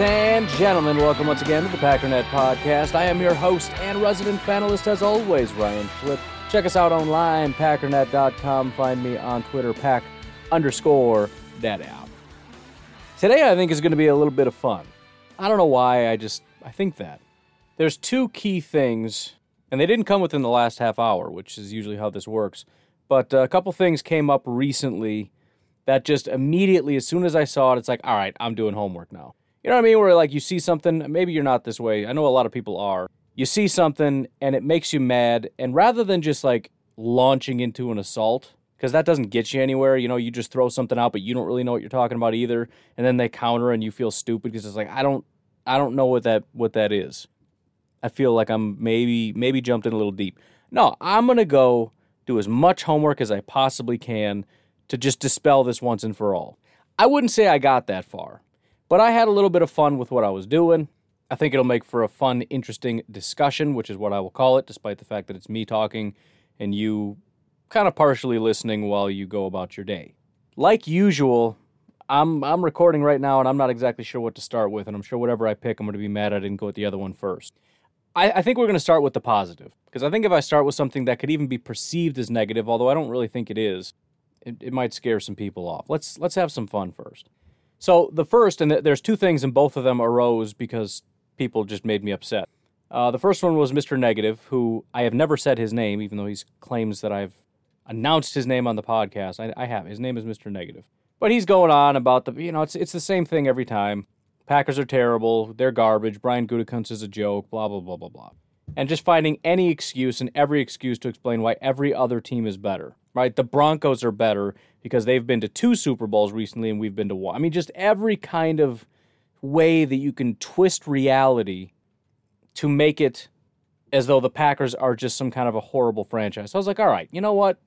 and gentlemen, welcome once again to the Packernet Podcast. I am your host and resident panelist, as always, Ryan Schlipp. Check us out online, packernet.com. Find me on Twitter, pack underscore that out. Today, I think, is going to be a little bit of fun. I don't know why, I just, I think that. There's two key things, and they didn't come within the last half hour, which is usually how this works. But uh, a couple things came up recently that just immediately, as soon as I saw it, it's like, all right, I'm doing homework now. You know what I mean? Where like you see something, maybe you're not this way. I know a lot of people are. You see something and it makes you mad, and rather than just like launching into an assault, because that doesn't get you anywhere, you know, you just throw something out, but you don't really know what you're talking about either, and then they counter and you feel stupid because it's like I don't, I don't know what that what that is. I feel like I'm maybe maybe jumped in a little deep. No, I'm gonna go do as much homework as I possibly can to just dispel this once and for all. I wouldn't say I got that far, but I had a little bit of fun with what I was doing. I think it'll make for a fun, interesting discussion, which is what I will call it, despite the fact that it's me talking and you kind of partially listening while you go about your day. Like usual, I'm I'm recording right now and I'm not exactly sure what to start with, and I'm sure whatever I pick, I'm going to be mad I didn't go with the other one first. I, I think we're going to start with the positive because I think if I start with something that could even be perceived as negative, although I don't really think it is, it, it might scare some people off. Let's let's have some fun first. So the first, and there's two things, and both of them arose because people just made me upset. Uh, the first one was Mr. Negative, who I have never said his name, even though he claims that I've announced his name on the podcast. I, I have. His name is Mr. Negative. But he's going on about the, you know, it's it's the same thing every time. Packers are terrible. They're garbage. Brian Gutekunst is a joke. Blah blah blah blah blah. And just finding any excuse and every excuse to explain why every other team is better. Right? The Broncos are better because they've been to two Super Bowls recently and we've been to one. I mean, just every kind of way that you can twist reality to make it as though the Packers are just some kind of a horrible franchise. So I was like, all right, you know what?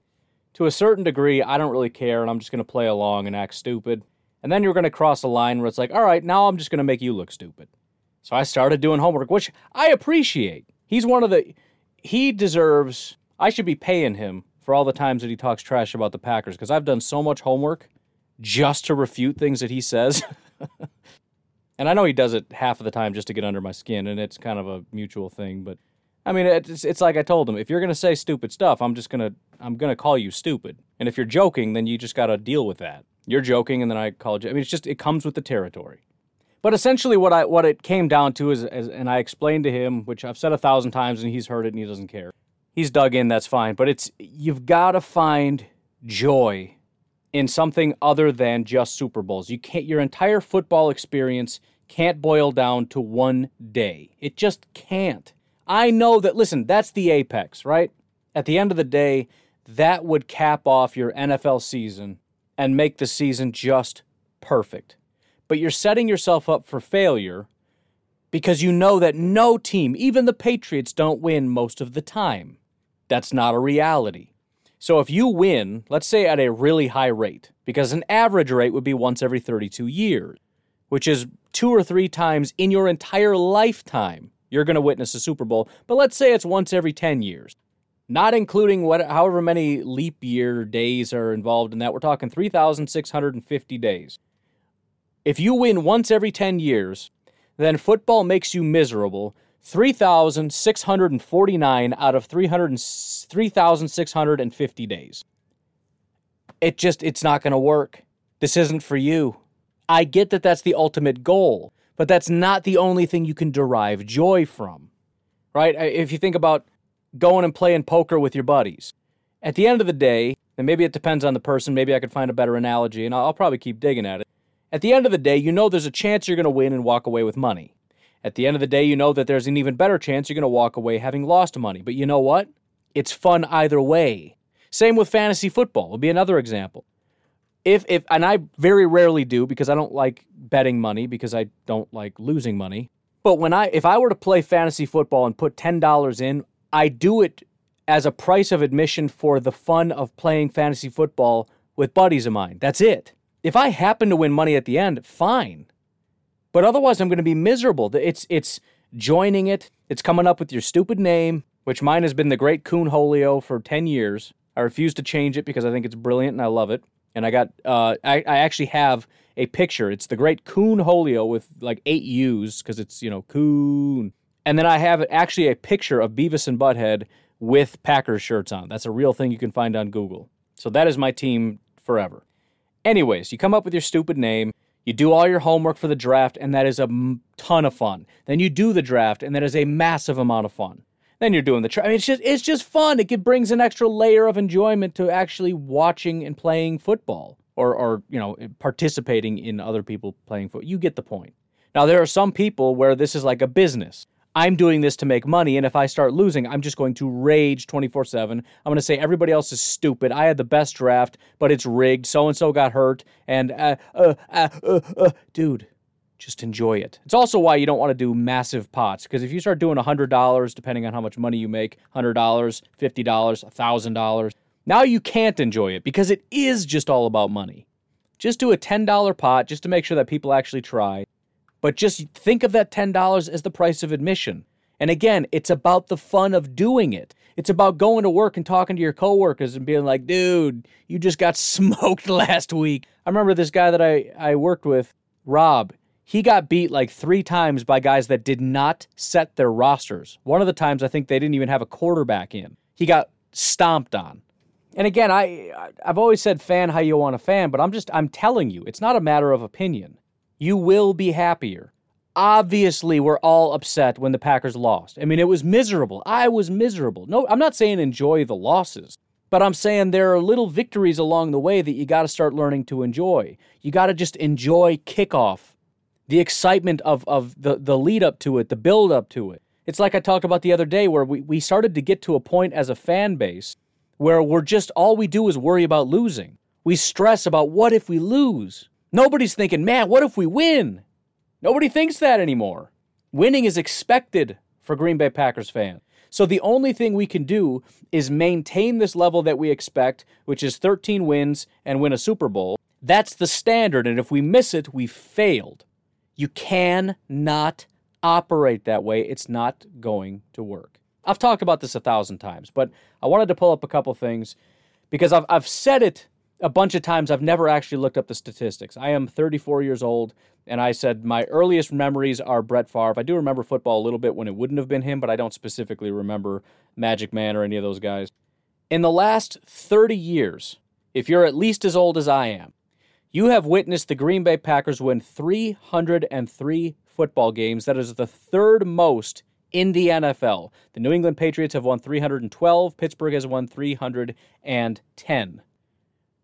To a certain degree, I don't really care, and I'm just going to play along and act stupid. And then you're going to cross a line where it's like, all right, now I'm just going to make you look stupid. So I started doing homework, which I appreciate. He's one of the, he deserves, I should be paying him for all the times that he talks trash about the Packers because I've done so much homework just to refute things that he says. and I know he does it half of the time just to get under my skin, and it's kind of a mutual thing, but I mean, it's, it's like I told him, if you're going to say stupid stuff, I'm just to I'm to call you stupid. And if you're joking, then you just got to deal with that. You're joking and then I called you. I mean, it's just it comes with the territory. But essentially what I what it came down to is, is and I explained to him, which I've said a thousand times and he's heard it and he doesn't care. He's dug in, that's fine, but it's you've got to find joy in something other than just Super Bowls. You can't your entire football experience can't boil down to one day. It just can't. I know that listen, that's the apex, right? At the end of the day, that would cap off your NFL season and make the season just perfect. But you're setting yourself up for failure because you know that no team, even the Patriots, don't win most of the time. That's not a reality. So if you win, let's say at a really high rate, because an average rate would be once every 32 years, which is two or three times in your entire lifetime, you're going to witness a Super Bowl. But let's say it's once every 10 years, not including what, however many leap year days are involved in that. We're talking 3,650 days. If you win once every 10 years, then football makes you miserable 3,649 out of 300 3,650 days. It just, it's not going to work. This isn't for you. I get that that's the ultimate goal, but that's not the only thing you can derive joy from, right? If you think about going and playing poker with your buddies, at the end of the day, And maybe it depends on the person. Maybe I could find a better analogy, and I'll probably keep digging at it. At the end of the day, you know there's a chance you're going to win and walk away with money. At the end of the day, you know that there's an even better chance you're going to walk away having lost money. But you know what? It's fun either way. Same with fantasy football. would be another example. If if and I very rarely do because I don't like betting money because I don't like losing money. But when I if I were to play fantasy football and put $10 in, I do it as a price of admission for the fun of playing fantasy football with buddies of mine. That's it. If I happen to win money at the end, fine. But otherwise, I'm going to be miserable. It's it's joining it. It's coming up with your stupid name, which mine has been the Great Coon Holio for ten years. I refuse to change it because I think it's brilliant and I love it. And I got uh, I, I actually have a picture. It's the Great Coon Holio with like eight U's because it's you know Coon. And then I have actually a picture of Beavis and Butthead with Packers shirts on. That's a real thing you can find on Google. So that is my team forever. Anyways, you come up with your stupid name. You do all your homework for the draft, and that is a ton of fun. Then you do the draft, and that is a massive amount of fun. Then you're doing the. Tra- I mean, it's just it's just fun. It brings an extra layer of enjoyment to actually watching and playing football, or or you know participating in other people playing football. You get the point. Now there are some people where this is like a business. I'm doing this to make money, and if I start losing, I'm just going to rage 24 7. I'm going to say everybody else is stupid. I had the best draft, but it's rigged. So and so got hurt, and uh, uh, uh, uh, uh, dude, just enjoy it. It's also why you don't want to do massive pots, because if you start doing $100, depending on how much money you make $100, $50, $1,000 now you can't enjoy it because it is just all about money. Just do a $10 pot just to make sure that people actually try. But just think of that $10 as the price of admission. And again, it's about the fun of doing it. It's about going to work and talking to your coworkers and being like, dude, you just got smoked last week. I remember this guy that I, I worked with, Rob. He got beat like three times by guys that did not set their rosters. One of the times, I think they didn't even have a quarterback in. He got stomped on. And again, I I've always said fan how you want to fan, but I'm just I'm telling you, it's not a matter of opinion you will be happier. Obviously, we're all upset when the Packers lost. I mean, it was miserable. I was miserable. No, I'm not saying enjoy the losses, but I'm saying there are little victories along the way that you got to start learning to enjoy. You got to just enjoy kickoff, the excitement of, of the, the lead up to it, the build up to it. It's like I talked about the other day where we, we started to get to a point as a fan base where we're just all we do is worry about losing. We stress about what if we lose? Nobody's thinking, man, what if we win? Nobody thinks that anymore. Winning is expected for Green Bay Packers fans. So the only thing we can do is maintain this level that we expect, which is 13 wins and win a Super Bowl. That's the standard. And if we miss it, we failed. You cannot operate that way. It's not going to work. I've talked about this a thousand times, but I wanted to pull up a couple things because I've, I've said it a bunch of times I've never actually looked up the statistics. I am 34 years old, and I said my earliest memories are Brett Favre. I do remember football a little bit when it wouldn't have been him, but I don't specifically remember Majik Man or any of those guys. In the last 30 years, if you're at least as old as I am, you have witnessed the Green Bay Packers win 303 football games. That is the third most in the NFL. The New England Patriots have won 312, Pittsburgh has won 310.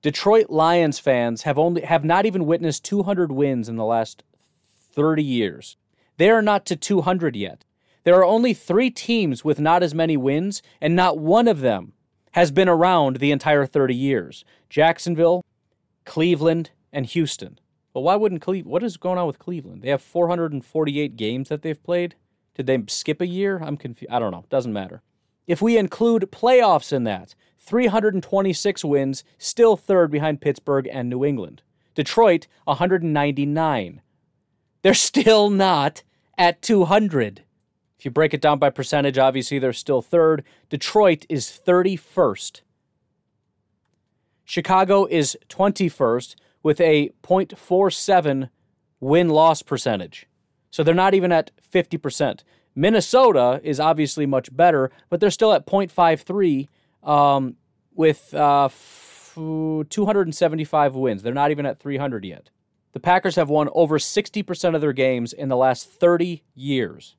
Detroit Lions fans have only have not even witnessed 200 wins in the last 30 years. They are not to 200 yet. There are only 3 teams with not as many wins and not one of them has been around the entire 30 years. Jacksonville, Cleveland, and Houston. Well, why wouldn't Cleveland? What is going on with Cleveland? They have 448 games that they've played. Did they skip a year? I'm confused. I don't know. Doesn't matter. If we include playoffs in that, 326 wins, still third behind Pittsburgh and New England. Detroit, 199. They're still not at 200. If you break it down by percentage, obviously they're still third. Detroit is 31st. Chicago is 21st with a .47 win loss percentage. So they're not even at 50%. Minnesota is obviously much better, but they're still at .53 um, with uh, f- 275 wins. They're not even at 300 yet. The Packers have won over 60% of their games in the last 30 years.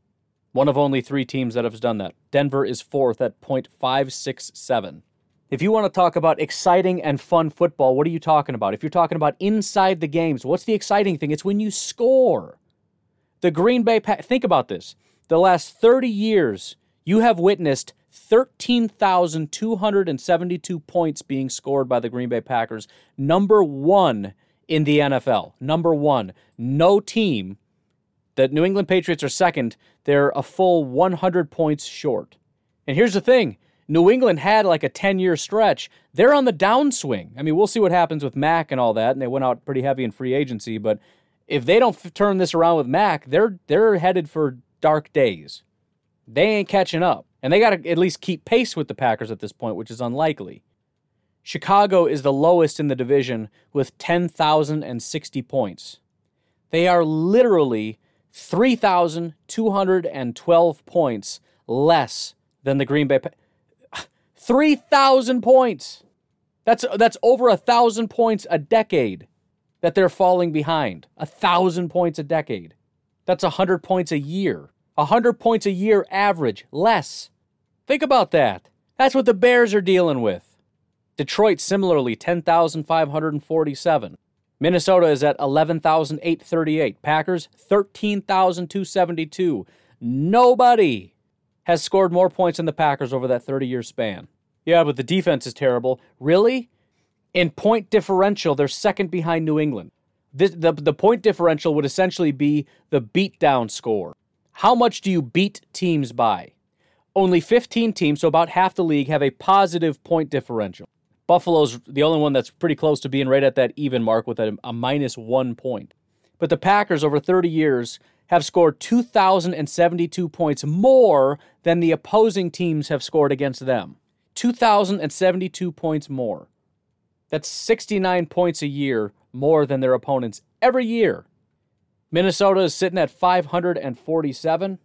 One of only three teams that have done that. Denver is fourth at .567. If you want to talk about exciting and fun football, what are you talking about? If you're talking about inside the games, what's the exciting thing? It's when you score. The Green Bay Pack, think about this. The last 30 years, you have witnessed 13,272 points being scored by the Green Bay Packers. Number one in the NFL. Number one. No team. The New England Patriots are second. They're a full 100 points short. And here's the thing New England had like a 10 year stretch. They're on the downswing. I mean, we'll see what happens with Mac and all that. And they went out pretty heavy in free agency. But if they don't f- turn this around with Mac, they're, they're headed for dark days. They ain't catching up. And they got to at least keep pace with the Packers at this point, which is unlikely. Chicago is the lowest in the division with 10,060 points. They are literally 3,212 points less than the Green Bay. Pa- 3,000 points. That's that's over a thousand points a decade that they're falling behind. A thousand points a decade. That's a hundred points a year. A hundred points a year average less. Think about that. That's what the Bears are dealing with. Detroit similarly 10,547. Minnesota is at 11,838. Packers 13,272. Nobody has scored more points than the Packers over that 30 year span. Yeah, but the defense is terrible. Really? In point differential, they're second behind New England. This, the, the point differential would essentially be the beatdown score. How much do you beat teams by? Only 15 teams, so about half the league, have a positive point differential. Buffalo's the only one that's pretty close to being right at that even mark with a, a minus one point. But the Packers, over 30 years, have scored 2,072 points more than the opposing teams have scored against them. 2,072 points more. That's 69 points a year more than their opponents every year. Minnesota is sitting at 547.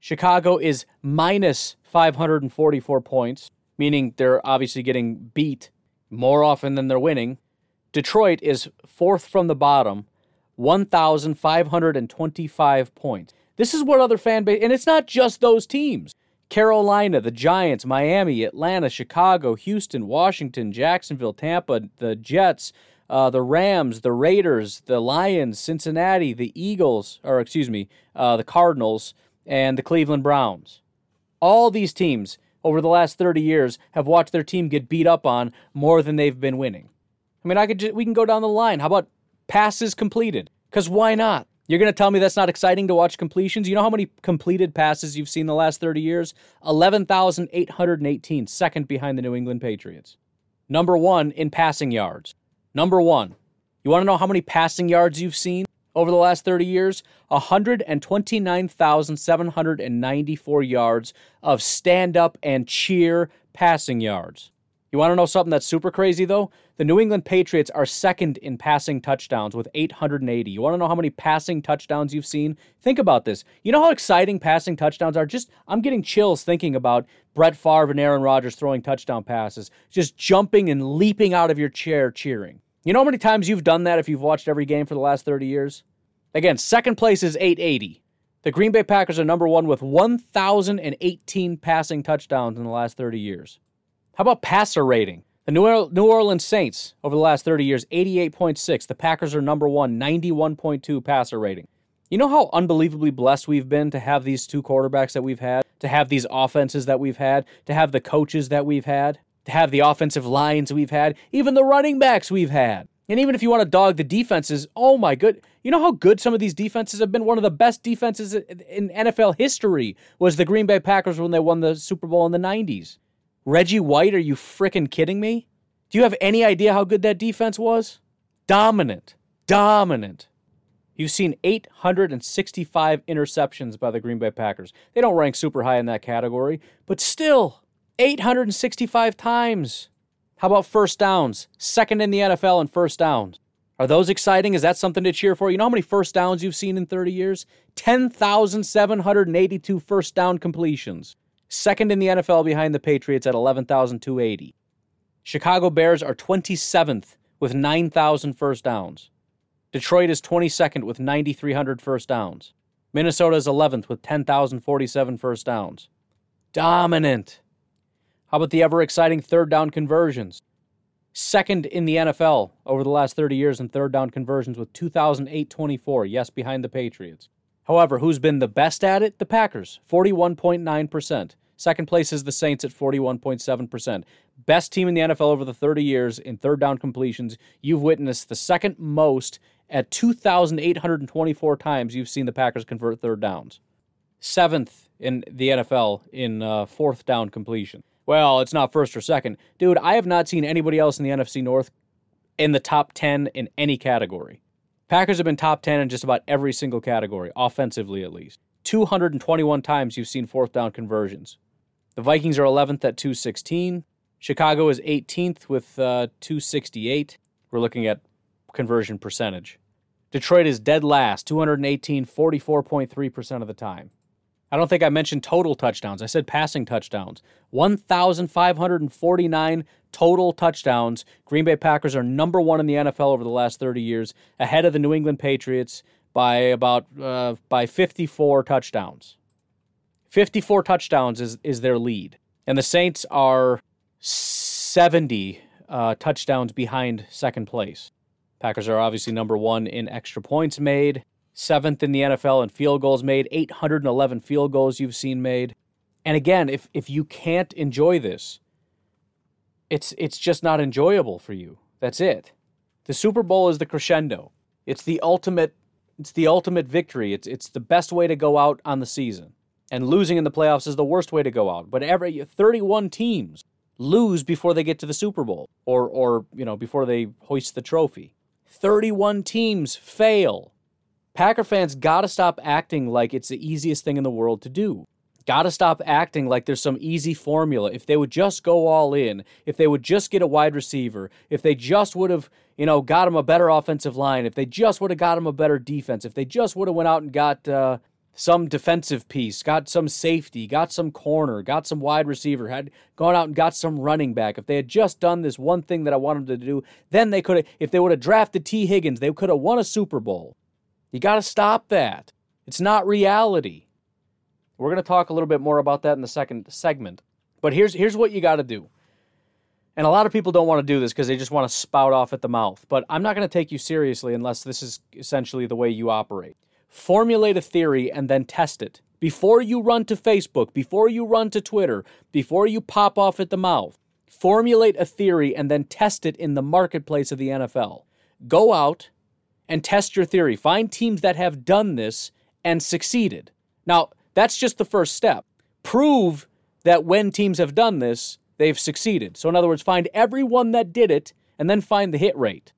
Chicago is minus 544 points, meaning they're obviously getting beat more often than they're winning. Detroit is fourth from the bottom, 1,525 points. This is what other fan base, and it's not just those teams. Carolina, the Giants, Miami, Atlanta, Chicago, Houston, Washington, Jacksonville, Tampa, the Jets, uh, the Rams, the Raiders, the Lions, Cincinnati, the Eagles, or excuse me, uh, the Cardinals, and the Cleveland Browns. All these teams over the last 30 years have watched their team get beat up on more than they've been winning. I mean, I could just, we can go down the line. How about passes completed? Because why not? You're going to tell me that's not exciting to watch completions? You know how many completed passes you've seen the last 30 years? 11,818, second behind the New England Patriots. Number one in passing yards. Number one. You want to know how many passing yards you've seen over the last 30 years? 129,794 yards of stand up and cheer passing yards. You want to know something that's super crazy, though? The New England Patriots are second in passing touchdowns with 880. You want to know how many passing touchdowns you've seen? Think about this. You know how exciting passing touchdowns are? Just, I'm getting chills thinking about Brett Favre and Aaron Rodgers throwing touchdown passes, just jumping and leaping out of your chair cheering. You know how many times you've done that if you've watched every game for the last 30 years? Again, second place is 880. The Green Bay Packers are number one with 1,018 passing touchdowns in the last 30 years. How about passer rating? The New Orleans Saints over the last 30 years, 88.6. The Packers are number one, 91.2 passer rating. You know how unbelievably blessed we've been to have these two quarterbacks that we've had, to have these offenses that we've had, to have the coaches that we've had, to have the offensive lines we've had, even the running backs we've had. And even if you want to dog the defenses, oh my good, you know how good some of these defenses have been? One of the best defenses in NFL history was the Green Bay Packers when they won the Super Bowl in the 90s. Reggie White, are you freaking kidding me? Do you have any idea how good that defense was? Dominant. Dominant. You've seen 865 interceptions by the Green Bay Packers. They don't rank super high in that category, but still, 865 times. How about first downs? Second in the NFL in first downs. Are those exciting? Is that something to cheer for? You know how many first downs you've seen in 30 years? 10,782 first down completions second in the NFL behind the Patriots at 11,280. Chicago Bears are 27th with 9,000 first downs. Detroit is 22nd with 9,300 first downs. Minnesota is 11th with 10,047 first downs. Dominant. How about the ever exciting third down conversions? Second in the NFL over the last 30 years in third down conversions with 2,824. Yes, behind the Patriots. However, who's been the best at it? The Packers, 41.9%. Second place is the Saints at 41.7%. Best team in the NFL over the 30 years in third down completions. You've witnessed the second most at 2,824 times you've seen the Packers convert third downs. Seventh in the NFL in uh, fourth down completion. Well, it's not first or second. Dude, I have not seen anybody else in the NFC North in the top 10 in any category. Packers have been top 10 in just about every single category, offensively at least. 221 times you've seen fourth down conversions. The Vikings are 11th at 216. Chicago is 18th with uh, 268. We're looking at conversion percentage. Detroit is dead last, 218, 44.3% of the time. I don't think I mentioned total touchdowns. I said passing touchdowns. 1,549 total touchdowns. Green Bay Packers are number one in the NFL over the last 30 years, ahead of the New England Patriots by about uh, by 54 touchdowns. 54 touchdowns is, is their lead. And the Saints are 70 uh, touchdowns behind second place. Packers are obviously number one in extra points made, seventh in the NFL in field goals made, 811 field goals you've seen made. And again, if if you can't enjoy this, it's it's just not enjoyable for you. That's it. The Super Bowl is the crescendo. It's the ultimate it's the ultimate victory. It's it's the best way to go out on the season. And losing in the playoffs is the worst way to go out. But every 31 teams lose before they get to the Super Bowl or or you know before they hoist the trophy. 31 teams fail. Packer fans got to stop acting like it's the easiest thing in the world to do. Got to stop acting like there's some easy formula. If they would just go all in, if they would just get a wide receiver, if they just would have, you know, got him a better offensive line, if they just would have got him a better defense, if they just would have went out and got uh, some defensive piece, got some safety, got some corner, got some wide receiver, had gone out and got some running back. If they had just done this one thing that I wanted to do, then they could have, if they would have drafted Tee Higgins, they could have won a Super Bowl. You got to stop that. It's not reality. We're going to talk a little bit more about that in the second segment. But here's here's what you got to do. And a lot of people don't want to do this because they just want to spout off at the mouth. But I'm not going to take you seriously unless this is essentially the way you operate formulate a theory and then test it. Before you run to Facebook, before you run to Twitter, before you pop off at the mouth, formulate a theory and then test it in the marketplace of the NFL. Go out and test your theory. Find teams that have done this and succeeded. Now, that's just the first step. Prove that when teams have done this, they've succeeded. So, in other words, find everyone that did it and then find the hit rate.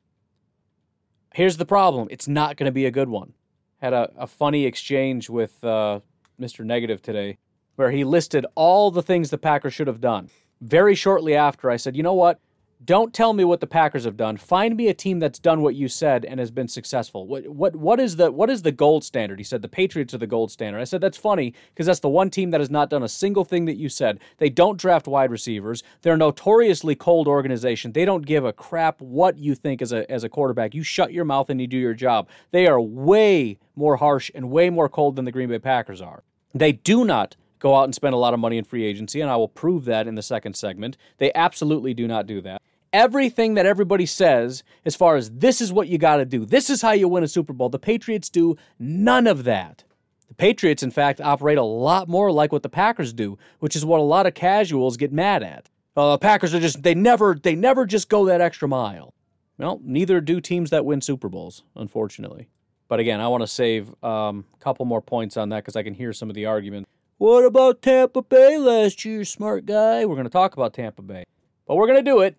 Here's the problem it's not going to be a good one had a, a funny exchange with uh, Mr. Negative today where he listed all the things the Packers should have done. Very shortly after, I said, you know what? Don't tell me what the Packers have done. Find me a team that's done what you said and has been successful. What what what is the what is the gold standard? He said the Patriots are the gold standard. I said that's funny because that's the one team that has not done a single thing that you said. They don't draft wide receivers. They're a notoriously cold organization. They don't give a crap what you think as a as a quarterback. You shut your mouth and you do your job. They are way more harsh and way more cold than the Green Bay Packers are. They do not go out and spend a lot of money in free agency, and I will prove that in the second segment. They absolutely do not do that everything that everybody says as far as this is what you got to do. This is how you win a Super Bowl. The Patriots do none of that. The Patriots, in fact, operate a lot more like what the Packers do, which is what a lot of casuals get mad at. Uh, the Packers are just they never they never just go that extra mile. Well, neither do teams that win Super Bowls, unfortunately. But again, I want to save um, a couple more points on that because I can hear some of the argument. What about Tampa Bay last year, smart guy? We're going to talk about Tampa Bay, but we're going to do it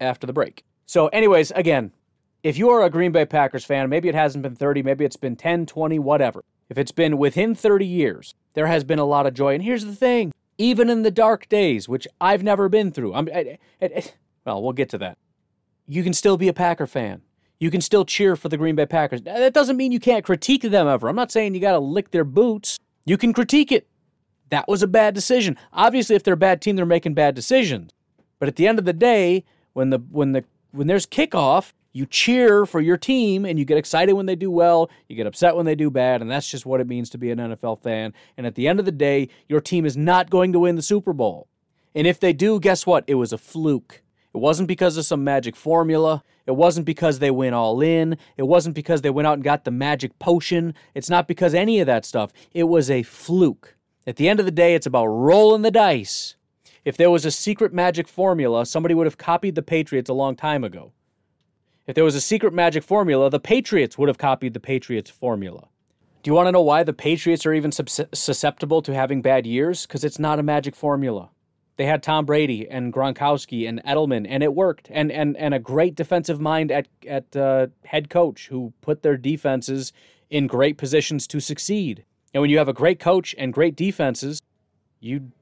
after the break. So, anyways, again, if you are a Green Bay Packers fan, maybe it hasn't been 30, maybe it's been 10, 20, whatever. If it's been within 30 years, there has been a lot of joy. And here's the thing even in the dark days, which I've never been through, I'm, I, I, I, well, we'll get to that. You can still be a Packer fan. You can still cheer for the Green Bay Packers. That doesn't mean you can't critique them ever. I'm not saying you got to lick their boots. You can critique it. That was a bad decision. Obviously, if they're a bad team, they're making bad decisions. But at the end of the day, when the when the when there's kickoff, you cheer for your team and you get excited when they do well, you get upset when they do bad, and that's just what it means to be an NFL fan. And at the end of the day, your team is not going to win the Super Bowl. And if they do, guess what? It was a fluke. It wasn't because of some magic formula. It wasn't because they went all in. It wasn't because they went out and got the magic potion. It's not because any of that stuff. It was a fluke. At the end of the day, it's about rolling the dice. If there was a secret magic formula, somebody would have copied the Patriots a long time ago. If there was a secret magic formula, the Patriots would have copied the Patriots formula. Do you want to know why the Patriots are even susceptible to having bad years? Because it's not a magic formula. They had Tom Brady and Gronkowski and Edelman, and it worked. And and and a great defensive mind at at uh, head coach who put their defenses in great positions to succeed. And when you have a great coach and great defenses, you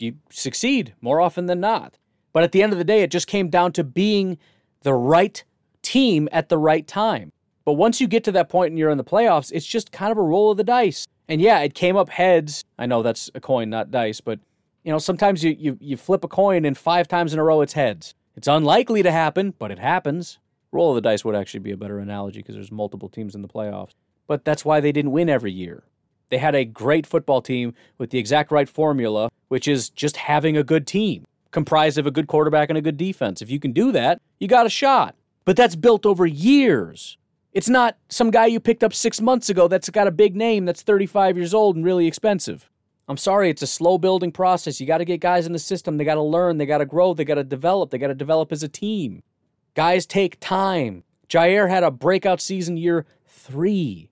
you succeed more often than not. But at the end of the day, it just came down to being the right team at the right time. But once you get to that point and you're in the playoffs, it's just kind of a roll of the dice. And yeah, it came up heads. I know that's a coin, not dice, but you know, sometimes you, you, you flip a coin and five times in a row it's heads. It's unlikely to happen, but it happens. Roll of the dice would actually be a better analogy because there's multiple teams in the playoffs. But that's why they didn't win every year. They had a great football team with the exact right formula, which is just having a good team comprised of a good quarterback and a good defense. If you can do that, you got a shot. But that's built over years. It's not some guy you picked up six months ago that's got a big name that's 35 years old and really expensive. I'm sorry, it's a slow building process. You got to get guys in the system. They got to learn, they got to grow, they got to develop, they got to develop as a team. Guys take time. Jaire had a breakout season year three.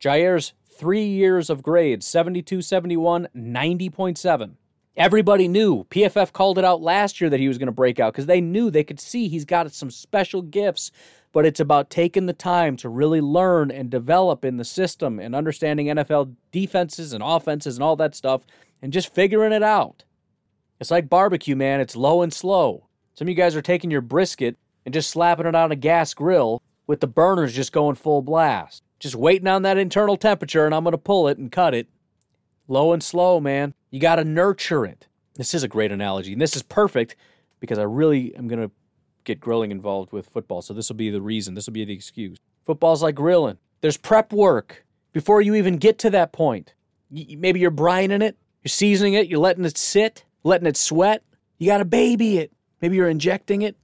Jaire's three years of grades 72, 71, 90.7. Everybody knew. PFF called it out last year that he was going to break out because they knew they could see he's got some special gifts but it's about taking the time to really learn and develop in the system and understanding NFL defenses and offenses and all that stuff and just figuring it out. It's like barbecue, man. It's low and slow. Some of you guys are taking your brisket and just slapping it on a gas grill with the burners just going full blast. Just waiting on that internal temperature, and I'm going to pull it and cut it. Low and slow, man. You got to nurture it. This is a great analogy, and this is perfect because I really am going to get grilling involved with football. So this will be the reason. This will be the excuse. Football's like grilling. There's prep work before you even get to that point. maybe you're brining it, you're seasoning it, you're letting it sit, letting it sweat. You got to baby it. Maybe you're injecting it,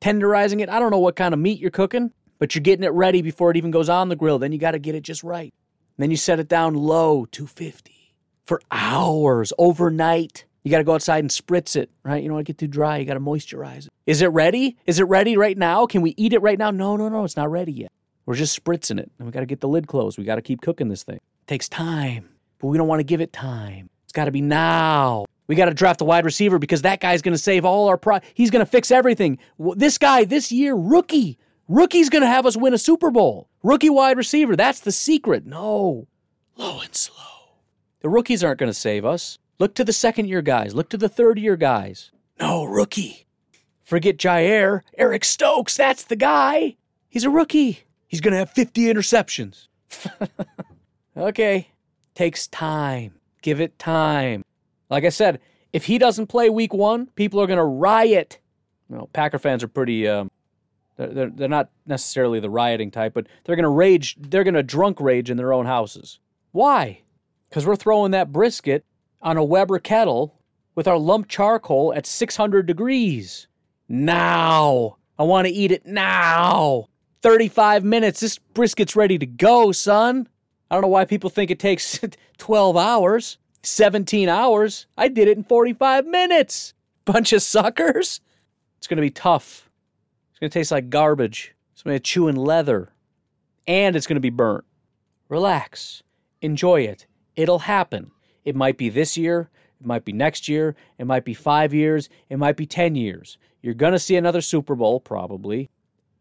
tenderizing it. I don't know what kind of meat you're cooking, but you're getting it ready before it even goes on the grill. Then you got to get it just right. And then you set it down low, 250 for hours overnight. You got to go outside and spritz it, right? You don't want to get too dry. You got to moisturize it. Is it ready? Is it ready right now? Can we eat it right now? No, no, no. It's not ready yet. We're just spritzing it. And we got to get the lid closed. We got to keep cooking this thing. It takes time, but we don't want to give it time. It's got to be now. We got to draft a wide receiver because that guy's going to save all our pro. He's going to fix everything. This guy this year, rookie, rookie's going to have us win a Super Bowl. Rookie wide receiver. That's the secret. No, low and slow. The rookies aren't going to save us. Look to the second year guys. Look to the third year guys. No, rookie. Forget Jaire. Eric Stokes, that's the guy. He's a rookie. He's going to have 50 interceptions. okay. Takes time. Give it time. Like I said, if he doesn't play week one, people are going to riot. Well, Packer fans are pretty, um, they're, they're not necessarily the rioting type, but they're going to rage, they're going to drunk rage in their own houses. Why? Because we're throwing that brisket on a Weber kettle with our lump charcoal at 600 degrees. Now. I want to eat it now. 35 minutes. This brisket's ready to go, son. I don't know why people think it takes 12 hours, 17 hours. I did it in 45 minutes. Bunch of suckers. It's going to be tough. Going to taste like garbage. It's going to chewing leather. And it's going to be burnt. Relax. Enjoy it. It'll happen. It might be this year, it might be next year, it might be five years, it might be 10 years. You're going to see another Super Bowl, probably.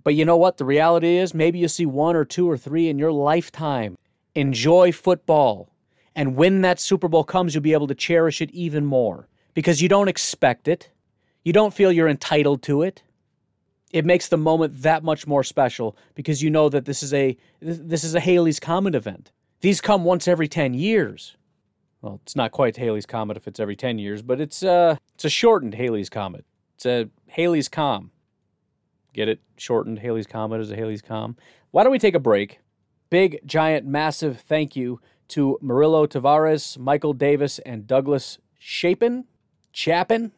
But you know what? The reality is maybe you'll see one or two or three in your lifetime. Enjoy football. And when that Super Bowl comes, you'll be able to cherish it even more because you don't expect it. You don't feel you're entitled to it. It makes the moment that much more special because you know that this is a this is a Halley's Comet event. These come once every 10 years well, it's not quite Halley's Comet if it's every 10 years, but it's uh it's a shortened Halley's Comet. It's a Halley's Com. Get it? Shortened Halley's Comet is a Halley's Com. Why don't we take a break? Big, giant, massive thank you to Murillo Tavares, Michael Davis, and Douglas Chapin. Chapin?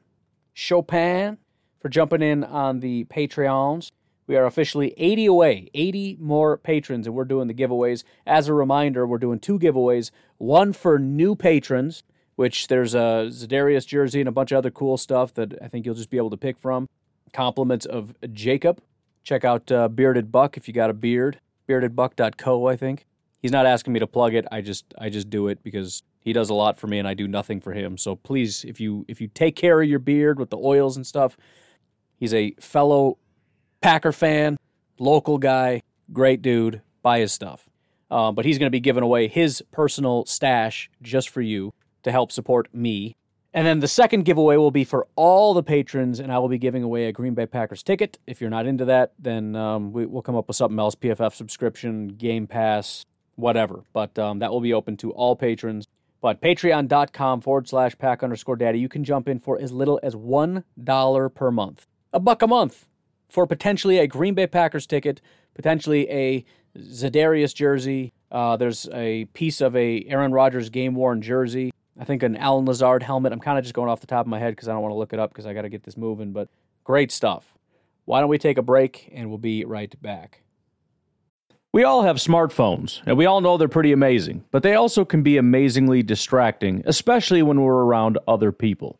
Chopin for jumping in on the Patreons. We are officially 80 away, 80 more patrons, and we're doing the giveaways. As a reminder, we're doing two giveaways one for new patrons, which there's a Za'Darius jersey and a bunch of other cool stuff that I think you'll just be able to pick from. Compliments of Jacob. Check out uh, Bearded Buck if you got a beard. Beardedbuck.co, I think. He's not asking me to plug it. I just I just do it because he does a lot for me and I do nothing for him. So please, if you if you take care of your beard with the oils and stuff, he's a fellow Packer fan, local guy, great dude. Buy his stuff. Uh, but he's going to be giving away his personal stash just for you to help support me. And then the second giveaway will be for all the patrons, and I will be giving away a Green Bay Packers ticket. If you're not into that, then um, we, will come up with something else PFF subscription, Game Pass, whatever. But um, that will be open to all patrons. But patreon.com forward slash pack underscore daddy, you can jump in for as little as $1 per month. A buck a month for potentially a Green Bay Packers ticket, potentially a Za'Darius jersey. Uh, there's a piece of a Aaron Rodgers game worn jersey. I think an Allen Lazard helmet. I'm kind of just going off the top of my head because I don't want to look it up because I got to get this moving. But great stuff. Why don't we take a break and we'll be right back. We all have smartphones, and we all know they're pretty amazing, but they also can be amazingly distracting, especially when we're around other people.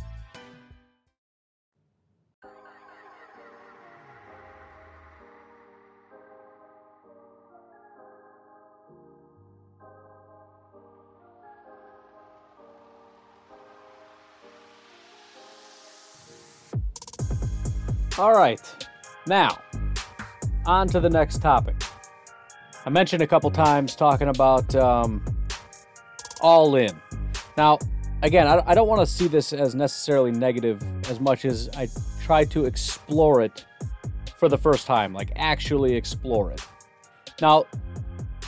All right. Now, on to the next topic. I mentioned a couple times talking about um, all in. Now, again, I, I don't want to see this as necessarily negative as much as I try to explore it for the first time, like actually explore it. Now,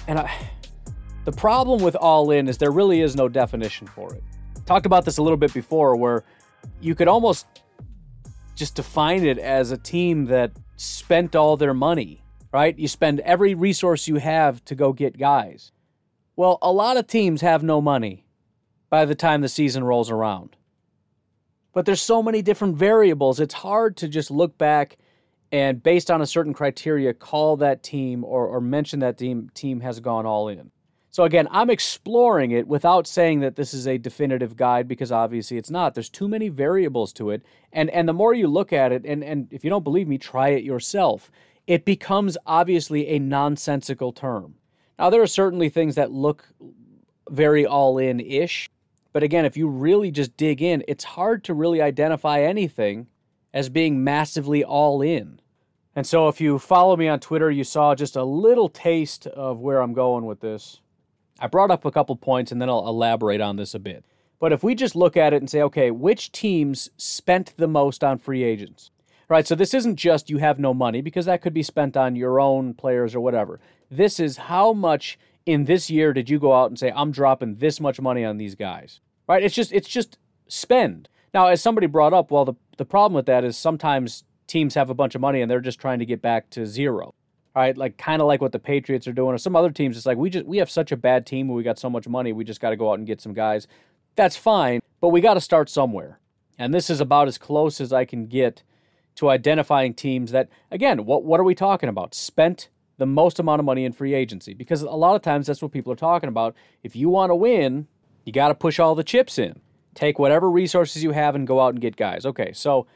and I, the problem with all in is there really is no definition for it. Talked about this a little bit before, where you could almost just define it as a team that spent all their money, right? You spend every resource you have to go get guys. Well, a lot of teams have no money by the time the season rolls around. But there's so many different variables, it's hard to just look back and based on a certain criteria call that team or, or mention that team team has gone all in. So again, I'm exploring it without saying that this is a definitive guide because obviously it's not. There's too many variables to it. And and the more you look at it and and if you don't believe me, try it yourself. It becomes obviously a nonsensical term. Now there are certainly things that look very all in ish, but again, if you really just dig in, it's hard to really identify anything as being massively all in. And so if you follow me on Twitter, you saw just a little taste of where I'm going with this. I brought up a couple points and then I'll elaborate on this a bit. But if we just look at it and say, okay, which teams spent the most on free agents? Right, so this isn't just you have no money because that could be spent on your own players or whatever. This is how much in this year did you go out and say I'm dropping this much money on these guys? Right? It's just it's just spend. Now, as somebody brought up, well the the problem with that is sometimes teams have a bunch of money and they're just trying to get back to zero right? Like kind of like what the Patriots are doing, or some other teams. It's like we just we have such a bad team, and we got so much money, we just got to go out and get some guys. That's fine, but we got to start somewhere, and this is about as close as I can get to identifying teams that, again, what what are we talking about? Spent the most amount of money in free agency because a lot of times that's what people are talking about. If you want to win, you got to push all the chips in. Take whatever resources you have and go out and get guys. Okay, so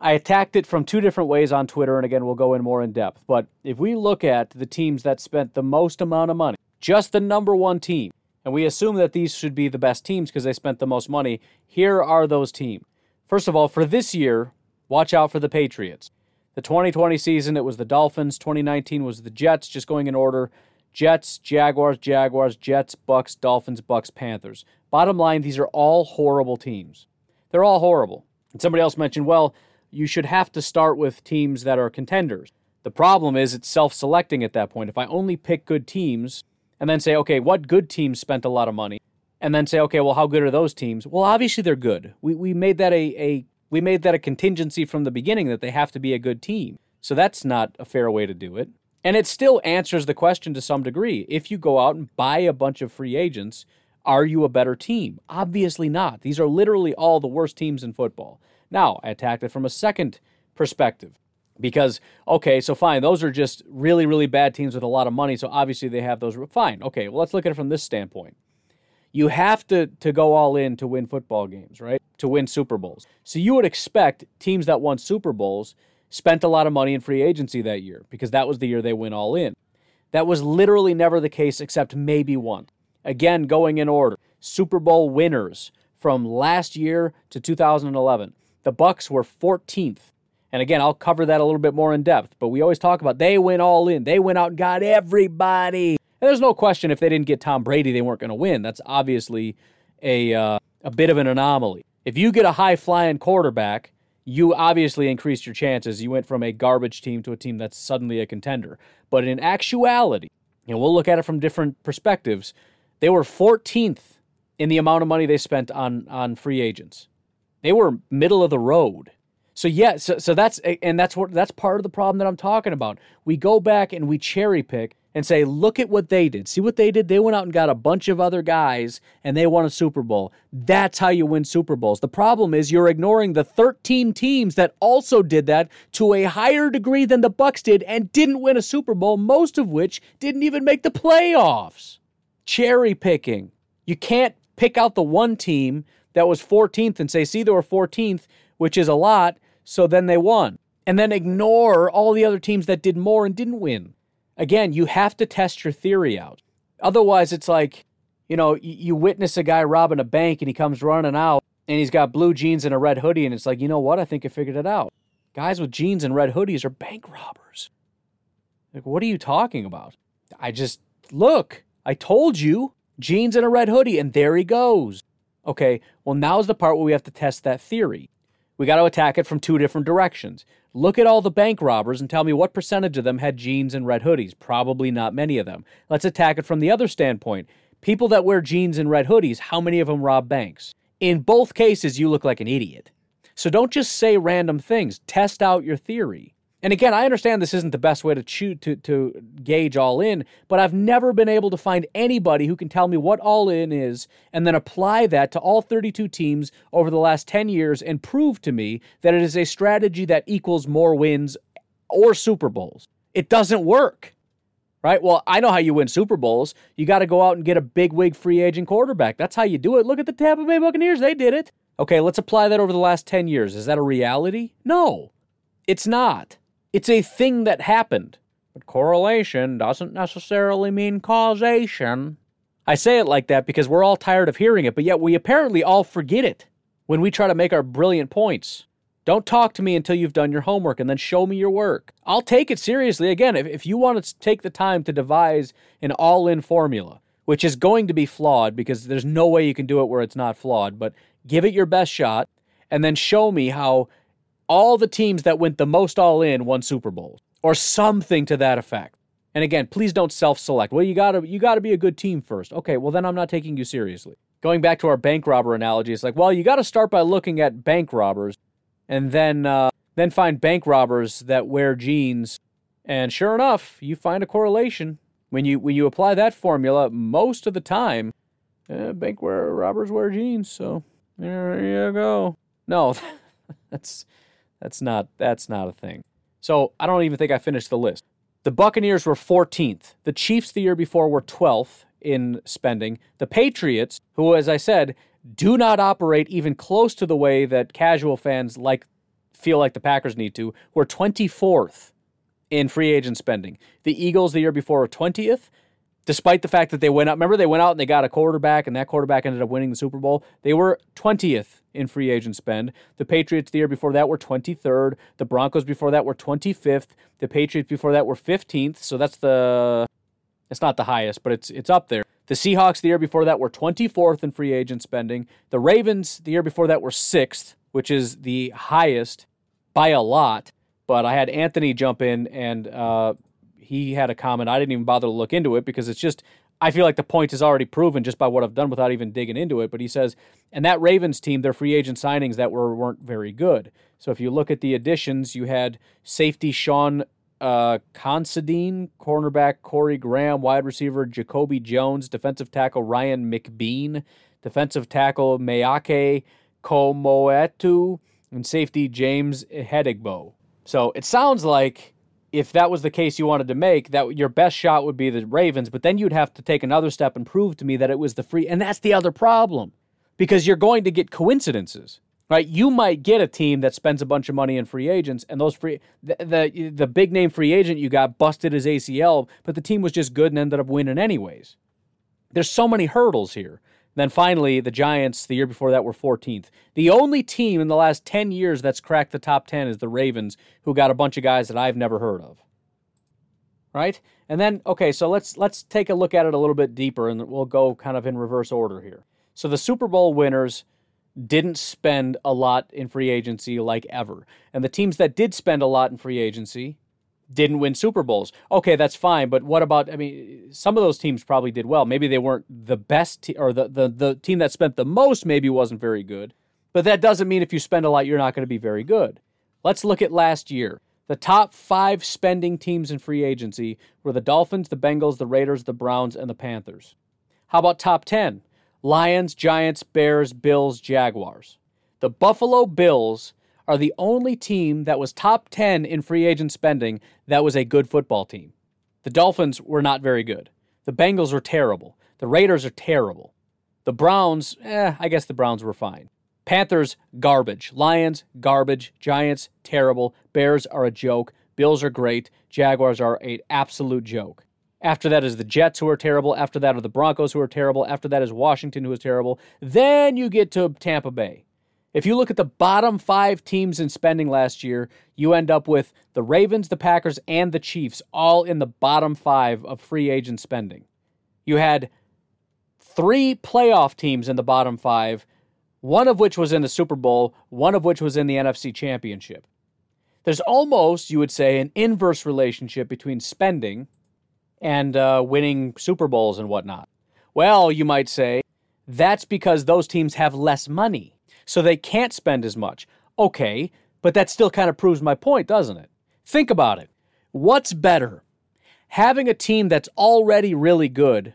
I attacked it from two different ways on Twitter, and again, we'll go in more in depth. But if we look at the teams that spent the most amount of money, just the number one team, and we assume that these should be the best teams because they spent the most money, here are those teams. First of all, for this year, watch out for the Patriots. The 2020 season, it was the Dolphins. 2019 was the Jets, just going in order. Jets, Jaguars, Jaguars, Jets, Bucks, Dolphins, Bucks, Panthers. Bottom line, these are all horrible teams. They're all horrible. And somebody else mentioned, well, you should have to start with teams that are contenders. The problem is it's self selecting at that point. If I only pick good teams and then say, okay, what good teams spent a lot of money? And then say, okay, well, how good are those teams? Well, obviously they're good. We, we made that a, a we made that a contingency from the beginning that they have to be a good team. So that's not a fair way to do it. And it still answers the question to some degree. If you go out and buy a bunch of free agents, are you a better team? Obviously not. These are literally all the worst teams in football. Now, I attacked it from a second perspective because, okay, so fine, those are just really, really bad teams with a lot of money. So obviously they have those. Fine. Okay, well, let's look at it from this standpoint. You have to, to go all in to win football games, right? To win Super Bowls. So you would expect teams that won Super Bowls spent a lot of money in free agency that year because that was the year they went all in. That was literally never the case except maybe one. Again, going in order. Super Bowl winners from last year to 2011. The Bucks were 14th. And again, I'll cover that a little bit more in depth, but we always talk about they went all in. They went out and got everybody. And there's no question if they didn't get Tom Brady, they weren't going to win. That's obviously a uh, a bit of an anomaly. If you get a high flying quarterback, you obviously increased your chances. You went from a garbage team to a team that's suddenly a contender. But in actuality, and we'll look at it from different perspectives, they were 14th in the amount of money they spent on on free agents. They were middle of the road. So yeah, so, so that's and that's what that's part of the problem that I'm talking about. We go back and we cherry pick and say, look at what they did. See what they did? They went out and got a bunch of other guys and they won a Super Bowl. That's how you win Super Bowls. The problem is you're ignoring the 13 teams that also did that to a higher degree than the Bucks did and didn't win a Super Bowl, most of which didn't even make the playoffs. Cherry picking. You can't pick out the one team that was 14th and say, see, they were 14th, which is a lot, so then they won. And then ignore all the other teams that did more and didn't win. Again, you have to test your theory out. Otherwise, it's like, you know, you witness a guy robbing a bank and he comes running out and he's got blue jeans and a red hoodie, and it's like, you know what? I think I figured it out. Guys with jeans and red hoodies are bank robbers. Like, what are you talking about? I just, look, I told you, jeans and a red hoodie, and there he goes. Okay, well, now's the part where we have to test that theory. We got to attack it from two different directions. Look at all the bank robbers and tell me what percentage of them had jeans and red hoodies. Probably not many of them. Let's attack it from the other standpoint. People that wear jeans and red hoodies, how many of them rob banks? In both cases, you look like an idiot. So don't just say random things. Test out your theory. And again, I understand this isn't the best way to to, to gauge all in, but I've never been able to find anybody who can tell me what all in is and then apply that to all 32 teams over the last 10 years and prove to me that it is a strategy that equals more wins or Super Bowls. It doesn't work. right? Well, I know how you win Super Bowls. You got to go out and get a big wig free agent quarterback. That's how you do it. Look at the Tampa Bay Buccaneers. They did it. Okay, let's apply that over the last 10 years. Is that a reality? No, it's not. It's a thing that happened. But correlation doesn't necessarily mean causation. I say it like that because we're all tired of hearing it, but yet we apparently all forget it when we try to make our brilliant points. Don't talk to me until you've done your homework and then show me your work. I'll take it seriously. Again, if, if you want to take the time to devise an all in formula, which is going to be flawed because there's no way you can do it where it's not flawed, but give it your best shot and then show me how all the teams that went the most all in won Super Bowls or something to that effect. And again, please don't self-select. Well, you got to you got to be a good team first. Okay, well then I'm not taking you seriously. Going back to our bank robber analogy, it's like, well, you got to start by looking at bank robbers and then uh, then find bank robbers that wear jeans. And sure enough, you find a correlation. When you when you apply that formula, most of the time, eh, bank wear, robbers wear jeans. So there you go. No, that's that's not that's not a thing. So I don't even think I finished the list. The Buccaneers were 14th. The Chiefs the year before were 12th in spending. The Patriots, who, as I said, do not operate even close to the way that casual fans like feel like the Packers need to, were 24th in free agent spending. The Eagles the year before were 20th despite the fact that they went out. Remember, they went out and they got a quarterback, and that quarterback ended up winning the Super Bowl. They were 20th in free agent spend. The Patriots the year before that were 23rd. The Broncos before that were 25th. The Patriots before that were 15th. So that's the it's not the highest, but it's it's up there. The Seahawks the year before that were 24th in free agent spending. The Ravens the year before that were 6th, which is the highest by a lot. But I had Anthony jump in and uh, he had a comment. I didn't even bother to look into it because it's just I feel like the point is already proven just by what I've done without even digging into it. But he says, and that Ravens team, their free agent signings that were weren't very good. So if you look at the additions, you had safety Sean uh, Considine, cornerback Corey Graham, wide receiver Jacoby Jones, defensive tackle Ryan McBean, defensive tackle Ma'ake Kemoeatu, and safety James Ihedigbo. So it sounds like if that was the case you wanted to make, that your best shot would be the Ravens, but then you'd have to take another step and prove to me that it was the free. And that's the other problem because you're going to get coincidences, right? You might get a team that spends a bunch of money in free agents, and those free the the, the big name free agent you got busted his ACL, but the team was just good and ended up winning anyways. There's so many hurdles here. Then finally, the Giants, the year before that, were 14th. The only team in the last 10 years that's cracked the top 10 is the Ravens, who got a bunch of guys that I've never heard of. Right? And then, okay, so let's let's take a look at it a little bit deeper, and we'll go kind of in reverse order here. So the Super Bowl winners didn't spend a lot in free agency like ever. And the teams that did spend a lot in free agency didn't win Super Bowls. Okay, that's fine, but what about I mean some of those teams probably did well. Maybe they weren't the best te- or the, the the team that spent the most maybe wasn't very good. But that doesn't mean if you spend a lot you're not going to be very good. Let's look at last year. The top 5 spending teams in free agency were the Dolphins, the Bengals, the Raiders, the Browns, and the Panthers. How about top 10? Lions, Giants, Bears, Bills, Jaguars. The Buffalo Bills are the only team that was top 10 in free agent spending that was a good football team. The Dolphins were not very good. The Bengals were terrible. The Raiders are terrible. The Browns, eh, I guess the Browns were fine. Panthers, garbage. Lions, garbage. Giants, terrible. Bears are a joke. Bills are great. Jaguars are an absolute joke. After that is the Jets, who are terrible. After that are the Broncos, who are terrible. After that is Washington, who is terrible. Then you get to Tampa Bay. If you look at the bottom five teams in spending last year, you end up with the Ravens, the Packers, and the Chiefs all in the bottom five of free agent spending. You had three playoff teams in the bottom five, one of which was in the Super Bowl, one of which was in the NFC Championship. There's almost, you would say, an inverse relationship between spending and uh, winning Super Bowls and whatnot. Well, you might say that's because those teams have less money so they can't spend as much. Okay, but that still kind of proves my point, doesn't it? Think about it. What's better? Having a team that's already really good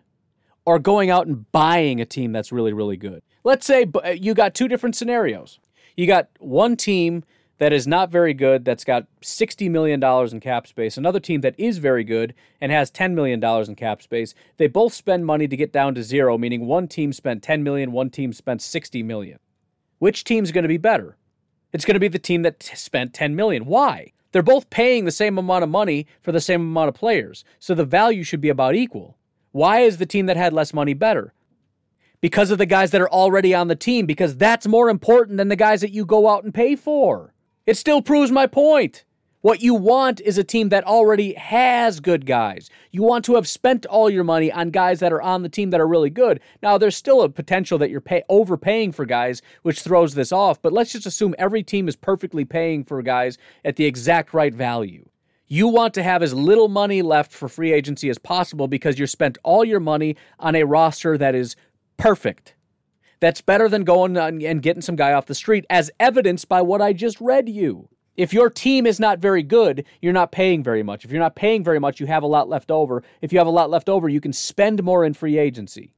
or going out and buying a team that's really, really good? Let's say you got two different scenarios. You got one team that is not very good, that's got $60 million in cap space, another team that is very good and has $10 million in cap space. They both spend money to get down to zero, meaning one team spent 10 million, one team spent $60 million. Which team's going to be better? It's going to be the team that t- spent 10 million. Why? They're both paying the same amount of money for the same amount of players, so the value should be about equal. Why is the team that had less money better? Because of the guys that are already on the team, because that's more important than the guys that you go out and pay for. It still proves my point. What you want is a team that already has good guys. You want to have spent all your money on guys that are on the team that are really good. Now, there's still a potential that you're pay- overpaying for guys, which throws this off, but let's just assume every team is perfectly paying for guys at the exact right value. You want to have as little money left for free agency as possible because you spent all your money on a roster that is perfect. That's better than going and getting some guy off the street, as evidenced by what I just read you. If your team is not very good, you're not paying very much. If you're not paying very much, you have a lot left over. If you have a lot left over, you can spend more in free agency.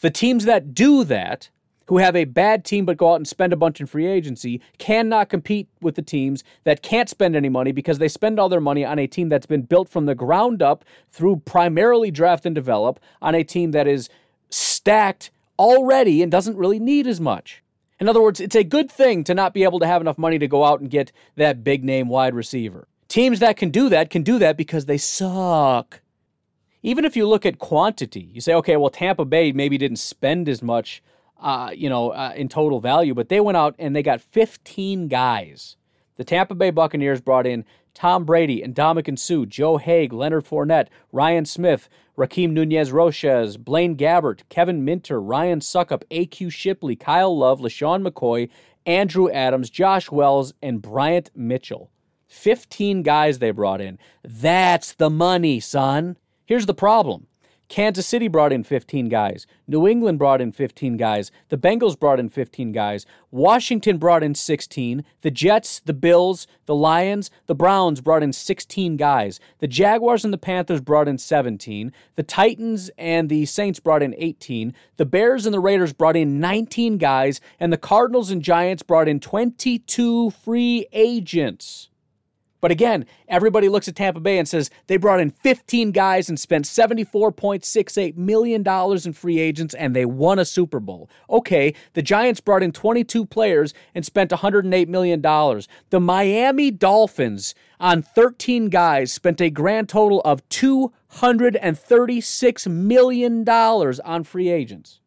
The teams that do that, who have a bad team but go out and spend a bunch in free agency, cannot compete with the teams that can't spend any money because they spend all their money on a team that's been built from the ground up through primarily draft and develop, on a team that is stacked already and doesn't really need as much. In other words, it's a good thing to not be able to have enough money to go out and get that big name wide receiver. Teams that can do that can do that because they suck. Even if you look at quantity, you say, okay, well, Tampa Bay maybe didn't spend as much, uh, you know, uh, in total value, but they went out and they got 15 guys. The Tampa Bay Buccaneers brought in Tom Brady and Dominican Sue, Joe Haeg, Leonard Fournette, Ryan Smith, Rakeem Nunez Roches, Blaine Gabbert, Kevin Minter, Ryan Succop, AQ Shipley, Kyle Love, LeSean McCoy, Andrew Adams, Josh Wells, and Bryant Mitchell. 15 guys they brought in. That's the money, son. Here's the problem Kansas City brought in 15 guys. New England brought in 15 guys. The Bengals brought in 15 guys. Washington brought in 16. The Jets, the Bills, the Lions, the Browns brought in 16 guys. The Jaguars and the Panthers brought in 17. The Titans and the Saints brought in 18. The Bears and the Raiders brought in 19 guys. And the Cardinals and Giants brought in 22 free agents. But again, everybody looks at Tampa Bay and says they brought in 15 guys and spent $74.68 million in free agents and they won a Super Bowl. Okay, the Giants brought in 22 players and spent $108 million. The Miami Dolphins, on 13 guys, spent a grand total of $236 million on free agents.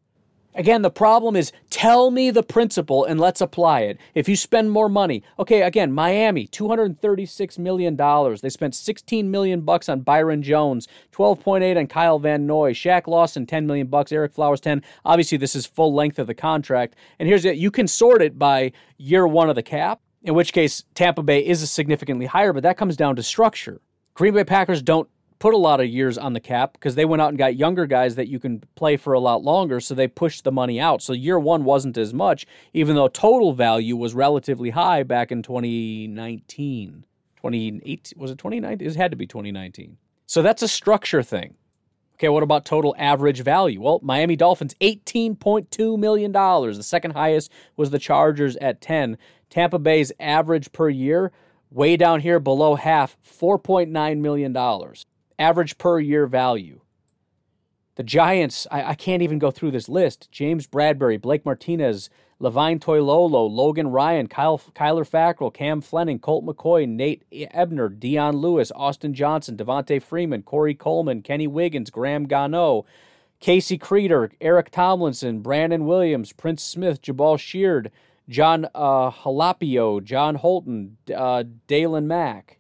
Again, the problem is tell me the principle and let's apply it. If you spend more money, okay, again, Miami, $236 million. They spent 16 million bucks on Byron Jones, 12.8 on Kyle Van Noy, Shaq Lawson, 10 million bucks, Ereck Flowers, 10. Obviously, this is full length of the contract. And here's it, you can sort it by year one of the cap, in which case Tampa Bay is significantly higher, but that comes down to structure. Green Bay Packers don't put a lot of years on the cap because they went out and got younger guys that you can play for a lot longer, so they pushed the money out. So year one wasn't as much, even though total value was relatively high back in 2019. 2018 was it 2019? It had to be 2019. So that's a structure thing. Okay, what about total average value? Well, Miami Dolphins, $18.2 million. The second highest was the Chargers at 10. Tampa Bay's average per year, way down here below half, $4.9 million average per year value. The Giants, I, I, can't even go through this list. James Bradberry, Blake Martinez, Levine Toilolo, Logan Ryan, Kyle, Kyler Fackrell, Cam Fleming, Colt McCoy, Nate Ebner, Dion Lewis, Austin Johnson, Devonta Freeman, Corey Coleman, Kenny Wiggins, Graham Gano, Casey Kreiter, Eric Tomlinson, Brandon Williams, Prince Smith, Jabaal Sheard, John uh, Halapio, John Holton, uh, Dalen Mack.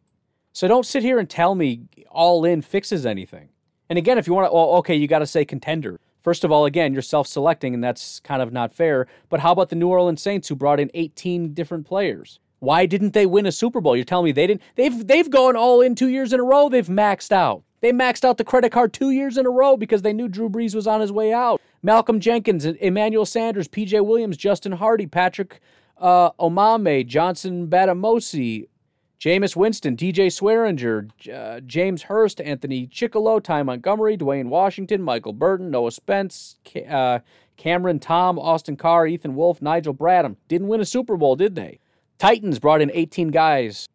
So don't sit here and tell me all in fixes anything. And again, if you want to, well, okay, you got to say contender. First of all, again, you're self selecting, and that's kind of not fair. But how about the New Orleans Saints who brought in 18 different players? Why didn't they win a Super Bowl? You're telling me they didn't? They've, they've gone all in two years in a row. They've maxed out. They maxed out the credit card two years in a row because they knew Drew Brees was on his way out. Malcolm Jenkins, Emmanuel Sanders, PJ Williams, Justin Hardy, Patrick uh, Omameh, Johnson Bademosi, Jameis Winston, DJ Swearinger, uh, James Hurst, Anthony Chickillo, Ty Montgomery, Dwayne Washington, Michael Burton, Noah Spence, uh, Cameron Tom, Austin Carr, Ethan Wolf, Nigel Bradham. Didn't win a Super Bowl, did they? Titans brought in 18 guys.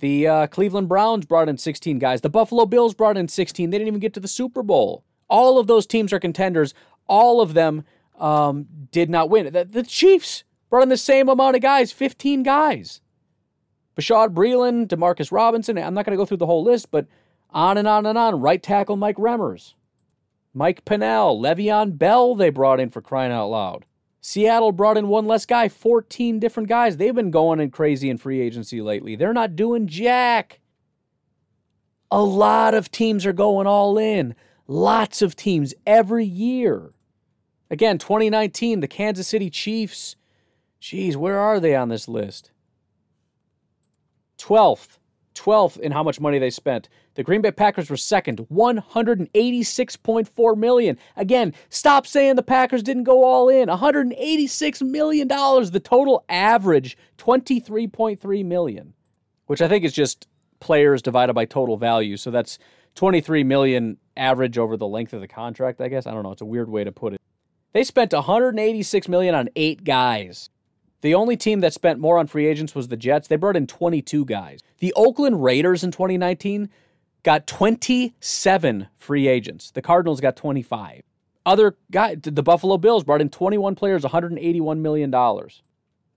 The uh, Cleveland Browns brought in 16 guys. The Buffalo Bills brought in 16. They didn't even get to the Super Bowl. All of those teams are contenders. All of them um, did not win. The, the, Chiefs brought in the same amount of guys, 15 guys. Bashaud Breeland, Demarcus Robinson. I'm not going to go through the whole list, but on and on and on. Right tackle Mike Remmers. Mike Pennel, Le'Veon Bell, they brought in for crying out loud. Seattle brought in one less guy, 14 different guys. They've been going in crazy in free agency lately. They're not doing jack. A lot of teams are going all in. Lots of teams every year. Again, 2019, the Kansas City Chiefs. Geez, where are they on this list? 12th. 12th in how much money they spent. The Green Bay Packers were second, 186.4 million. Again, stop saying the Packers didn't go all in. 186 million dollars the total average, 23.3 million, which I think is just players divided by total value. So that's 23 million average over the length of the contract, I guess. I don't know, it's a weird way to put it. They spent 186 million on 8 guys. The only team that spent more on free agents was the Jets. They brought in 22 guys. The Oakland Raiders in 2019 got 27 free agents. The Cardinals got 25. Other guy, the Buffalo Bills brought in 21 players, 181 million dollars.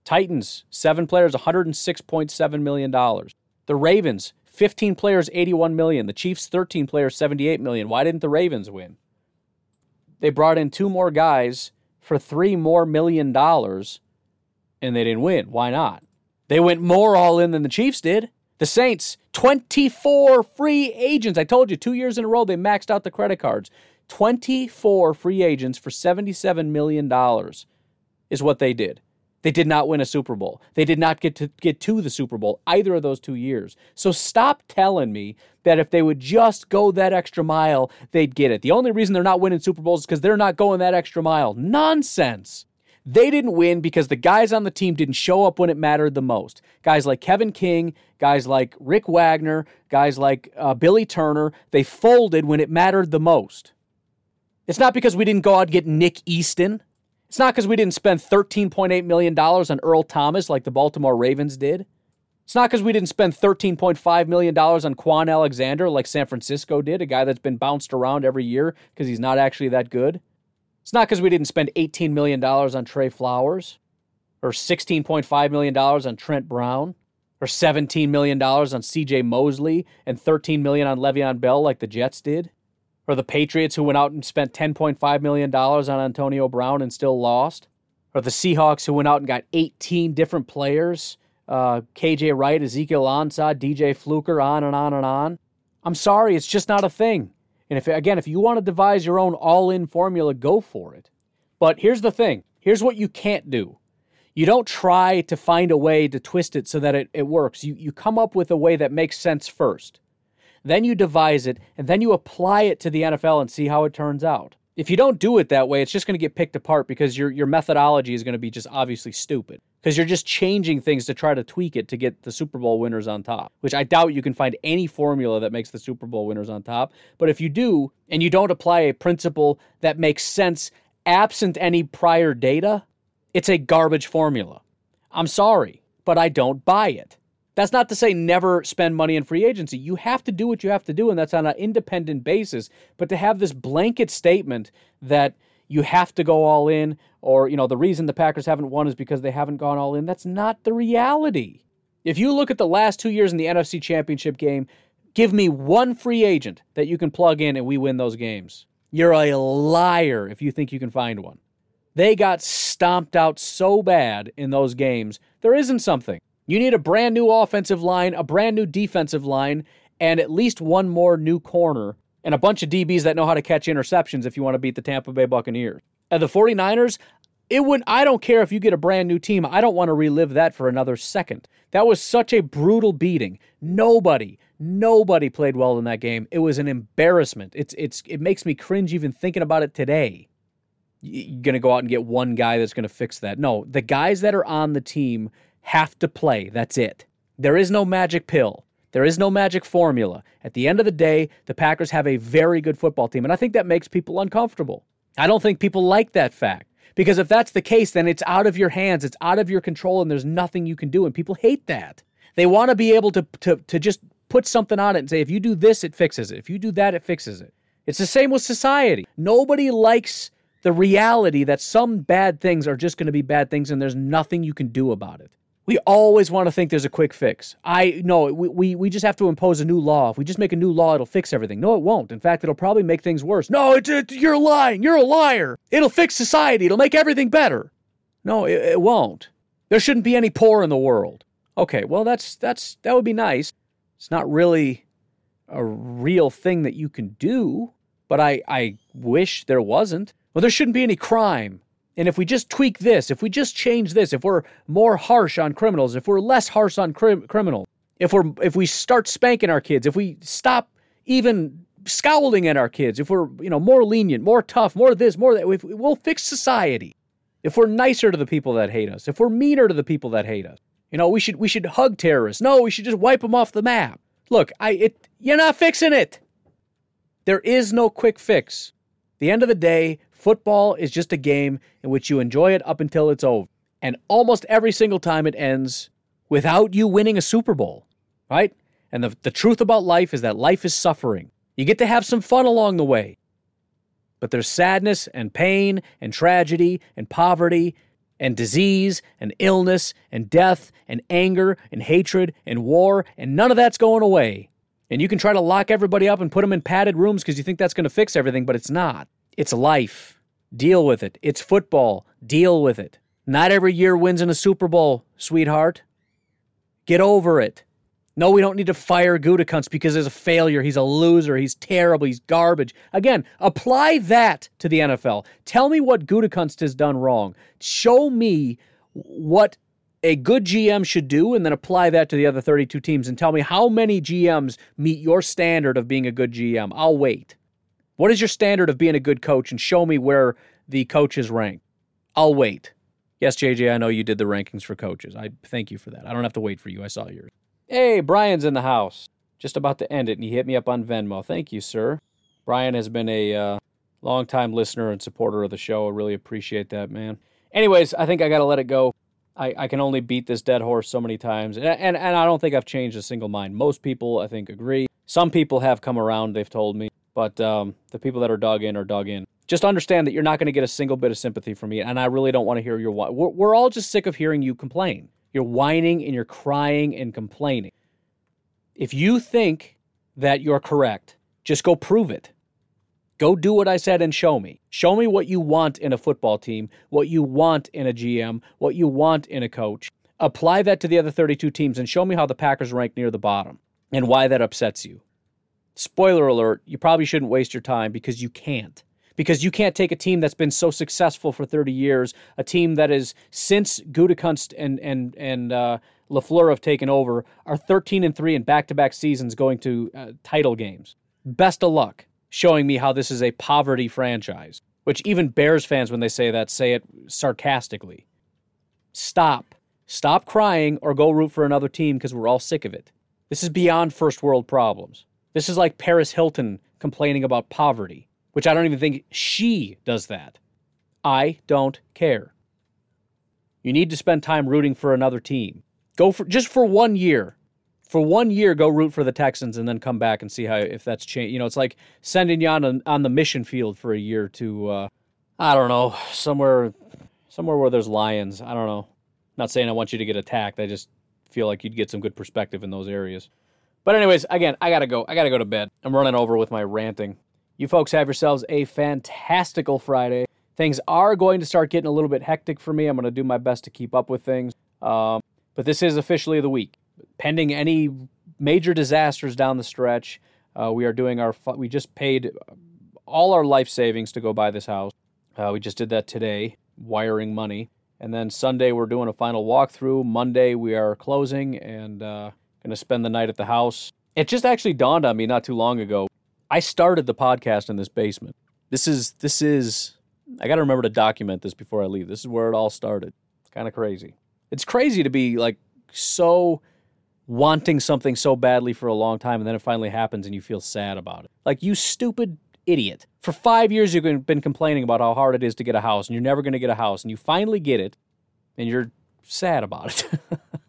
Titans, seven players, 106.7 million dollars. The Ravens, 15 players, 81 million. The Chiefs, 13 players, 78 million. Why didn't the Ravens win? They brought in two more guys for three more million dollars, and they didn't win. Why not? They went more all in than the Chiefs did. The Saints, 24 free agents. I told you two years in a row they maxed out the credit cards. 24 free agents for $77 million is what they did. They did not win a Super Bowl. They did not get to get to the Super Bowl either of those two years. So stop telling me that if they would just go that extra mile, they'd get it. The only reason they're not winning Super Bowls is because they're not going that extra mile. Nonsense. They didn't win because the guys on the team didn't show up when it mattered the most. Guys like Kevin King, guys like Rick Wagner, guys like uh, Billy Turner, they folded when it mattered the most. It's not because we didn't go out and get Nick Easton. It's not because we didn't spend $13.8 million on Earl Thomas like the Baltimore Ravens did. It's not because we didn't spend $13.5 million on Kwon Alexander like San Francisco did, a guy that's been bounced around every year because he's not actually that good. It's not because we didn't spend $18 million on Trey Flowers or $16.5 million on Trent Brown or $17 million on CJ Mosley and 13 million on Le'Veon Bell like the Jets did. Or the Patriots who went out and spent $10.5 million on Antonio Brown and still lost. Or the Seahawks who went out and got 18 different players uh, KJ Wright, Ezekiel Ansah, DJ Fluker, on and on and on. I'm sorry, it's just not a thing. And if again, if you want to devise your own all-in formula, go for it. But here's the thing. Here's what you can't do. You don't try to find a way to twist it so that it, it works. You you come up with a way that makes sense first. Then you devise it, and then you apply it to the NFL and see how it turns out. If you don't do it that way, it's just going to get picked apart because your your methodology is going to be just obviously stupid. Because you're just changing things to try to tweak it to get the Super Bowl winners on top, which I doubt you can find any formula that makes the Super Bowl winners on top. But if you do, and you don't apply a principle that makes sense absent any prior data, it's a garbage formula. I'm sorry, but I don't buy it. That's not to say never spend money in free agency. You have to do what you have to do, and that's on an independent basis. But to have this blanket statement that you have to go all in, or, you know, the reason the Packers haven't won is because they haven't gone all in, that's not the reality. If you look at the last two years in the NFC Championship game, give me one free agent that you can plug in and we win those games. You're a liar if you think you can find one. They got stomped out so bad in those games. There isn't something. You need a brand new offensive line, a brand new defensive line, and at least one more new corner and a bunch of DBs that know how to catch interceptions if you want to beat the Tampa Bay Buccaneers. And the 49ers, it would I don't care if you get a brand new team. I don't want to relive that for another second. That was such a brutal beating. Nobody, nobody played well in that game. It was an embarrassment. It's it's it makes me cringe even thinking about it today. You're going to go out and get one guy that's going to fix that. No, the guys that are on the team have to play. That's it. There is no magic pill. There is no magic formula. At the end of the day, the Packers have a very good football team, and I think that makes people uncomfortable. I don't think people like that fact Because if that's the case, then it's out of your hands, it's out of your control, and there's nothing you can do. And people hate that. They want to be able to, to, to just put something on it and say, if you do this, it fixes it. If you do that, it fixes it. It's the same with society. Nobody likes the reality that some bad things are just going to be bad things and there's nothing you can do about it. We always want to think there's a quick fix. I know we, we, we just have to impose a new law. If we just make a new law, it'll fix everything. No, it won't. In fact, it'll probably make things worse. No, it, it, you're lying. You're a liar. It'll fix society. It'll make everything better. No, it, it won't. There shouldn't be any poor in the world. Okay, well that's that's that would be nice. It's not really a real thing that you can do, but I I wish there wasn't. Well, there shouldn't be any crime. And if we just tweak this, if we just change this, if we're more harsh on criminals, if we're less harsh on crim- criminals, if we're if we start spanking our kids, if we stop even scowling at our kids, if we're you know more lenient, more tough, more this, more that, if, we'll fix society. If we're nicer to the people that hate us, if we're meaner to the people that hate us, you know we should we should hug terrorists. No, we should just wipe them off the map. Look, I it you're not fixing it. There is no quick fix. The end of the day, Football is just a game in which you enjoy it up until it's over. And almost every single time it ends without you winning a Super Bowl, right? And the, the truth about life is that life is suffering. You get to have some fun along the way. But there's sadness and pain and tragedy and poverty and disease and illness and death and anger and hatred and war, and none of that's going away. And you can try to lock everybody up and put them in padded rooms because you think that's going to fix everything, but it's not. It's life. Deal with it. It's football. Deal with it. Not every year wins in a Super Bowl, sweetheart. Get over it. No, we don't need to fire Gutekunst because he's a failure. He's a loser. He's terrible. He's garbage. Again, apply that to the NFL. Tell me what Gutekunst has done wrong. Show me what a good GM should do and then apply that to the other 32 teams and tell me how many GMs meet your standard of being a good GM. I'll wait. What is your standard of being a good coach? And show me where the coaches rank. I'll wait. Yes, JJ, I know you did the rankings for coaches. I thank you for that. I don't have to wait for you. I saw yours. Hey, Brian's in the house. Just about to end it, and he hit me up on Venmo. Thank you, sir. Brian has been a uh, longtime listener and supporter of the show. I really appreciate that, man. Anyways, I think I got to let it go. I, I can only beat this dead horse so many times, and, and, and I don't think I've changed a single mind. Most people, I think, agree. Some people have come around, they've told me. But um, the people that are dug in are dug in. Just understand that you're not going to get a single bit of sympathy from me, and I really don't want to hear your. We're, we're all just sick of hearing you complain. You're whining and you're crying and complaining. If you think that you're correct, just go prove it. Go do what I said and show me. Show me what you want in a football team, what you want in a GM, what you want in a coach. Apply that to the other 32 teams and show me how the Packers rank near the bottom and why that upsets you spoiler alert, you probably shouldn't waste your time because you can't. Because you can't take a team that's been so successful for 30 years, a team that is since Gutekunst and and and uh, Lafleur have taken over, are 13 and three in back-to-back seasons, going to uh, title games. Best of luck showing me how this is a poverty franchise. Which even Bears fans, when they say that, say it sarcastically. Stop. Stop crying or go root for another team because we're all sick of it. This is beyond first world problems. This is like Paris Hilton complaining about poverty, which I don't even think she does that. I don't care. You need to spend time rooting for another team. Go for just for one year. For one year, go root for the Texans and then come back and see how if that's changed. You know, it's like sending you on on the mission field for a year to uh, I don't know somewhere somewhere where there's lions. I don't know. Not saying I want you to get attacked. I just feel like you'd get some good perspective in those areas. But anyways, again, I gotta go. I gotta go to bed. I'm running over with my ranting. You folks have yourselves a fantastical Friday. Things are going to start getting a little bit hectic for me. I'm to do my best to keep up with things. Um, but this is officially the week. Pending any major disasters down the stretch, uh, we are doing our. We just paid all our life savings to go buy this house. Uh, we just did that today, wiring money. And then Sunday, we're doing a final walkthrough. Monday, we are closing, and uh, going to spend the night at the house. It just actually dawned on me not too long ago. I started the podcast in this basement. This is this is I got to remember to document this before I leave. This is where it all started. Kind of crazy. It's crazy to be like so wanting something so badly for a long time and then it finally happens and you feel sad about it. Like you stupid idiot. For five years, you've been complaining about how hard it is to get a house, and you're never going to get a house, and you finally get it, and you're sad about it.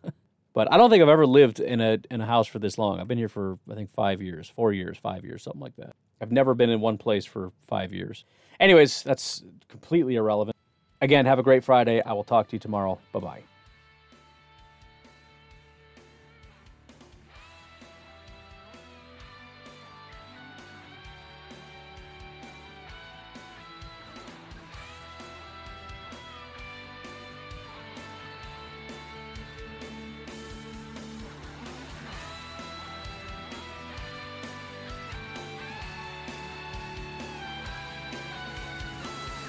but I don't think I've ever lived in a in a house for this long. I've been here for I think five years, four years, five years, something like that. I've never been in one place for five years. Anyways, that's completely irrelevant. Again, have a great Friday. I will talk to you tomorrow. Bye bye.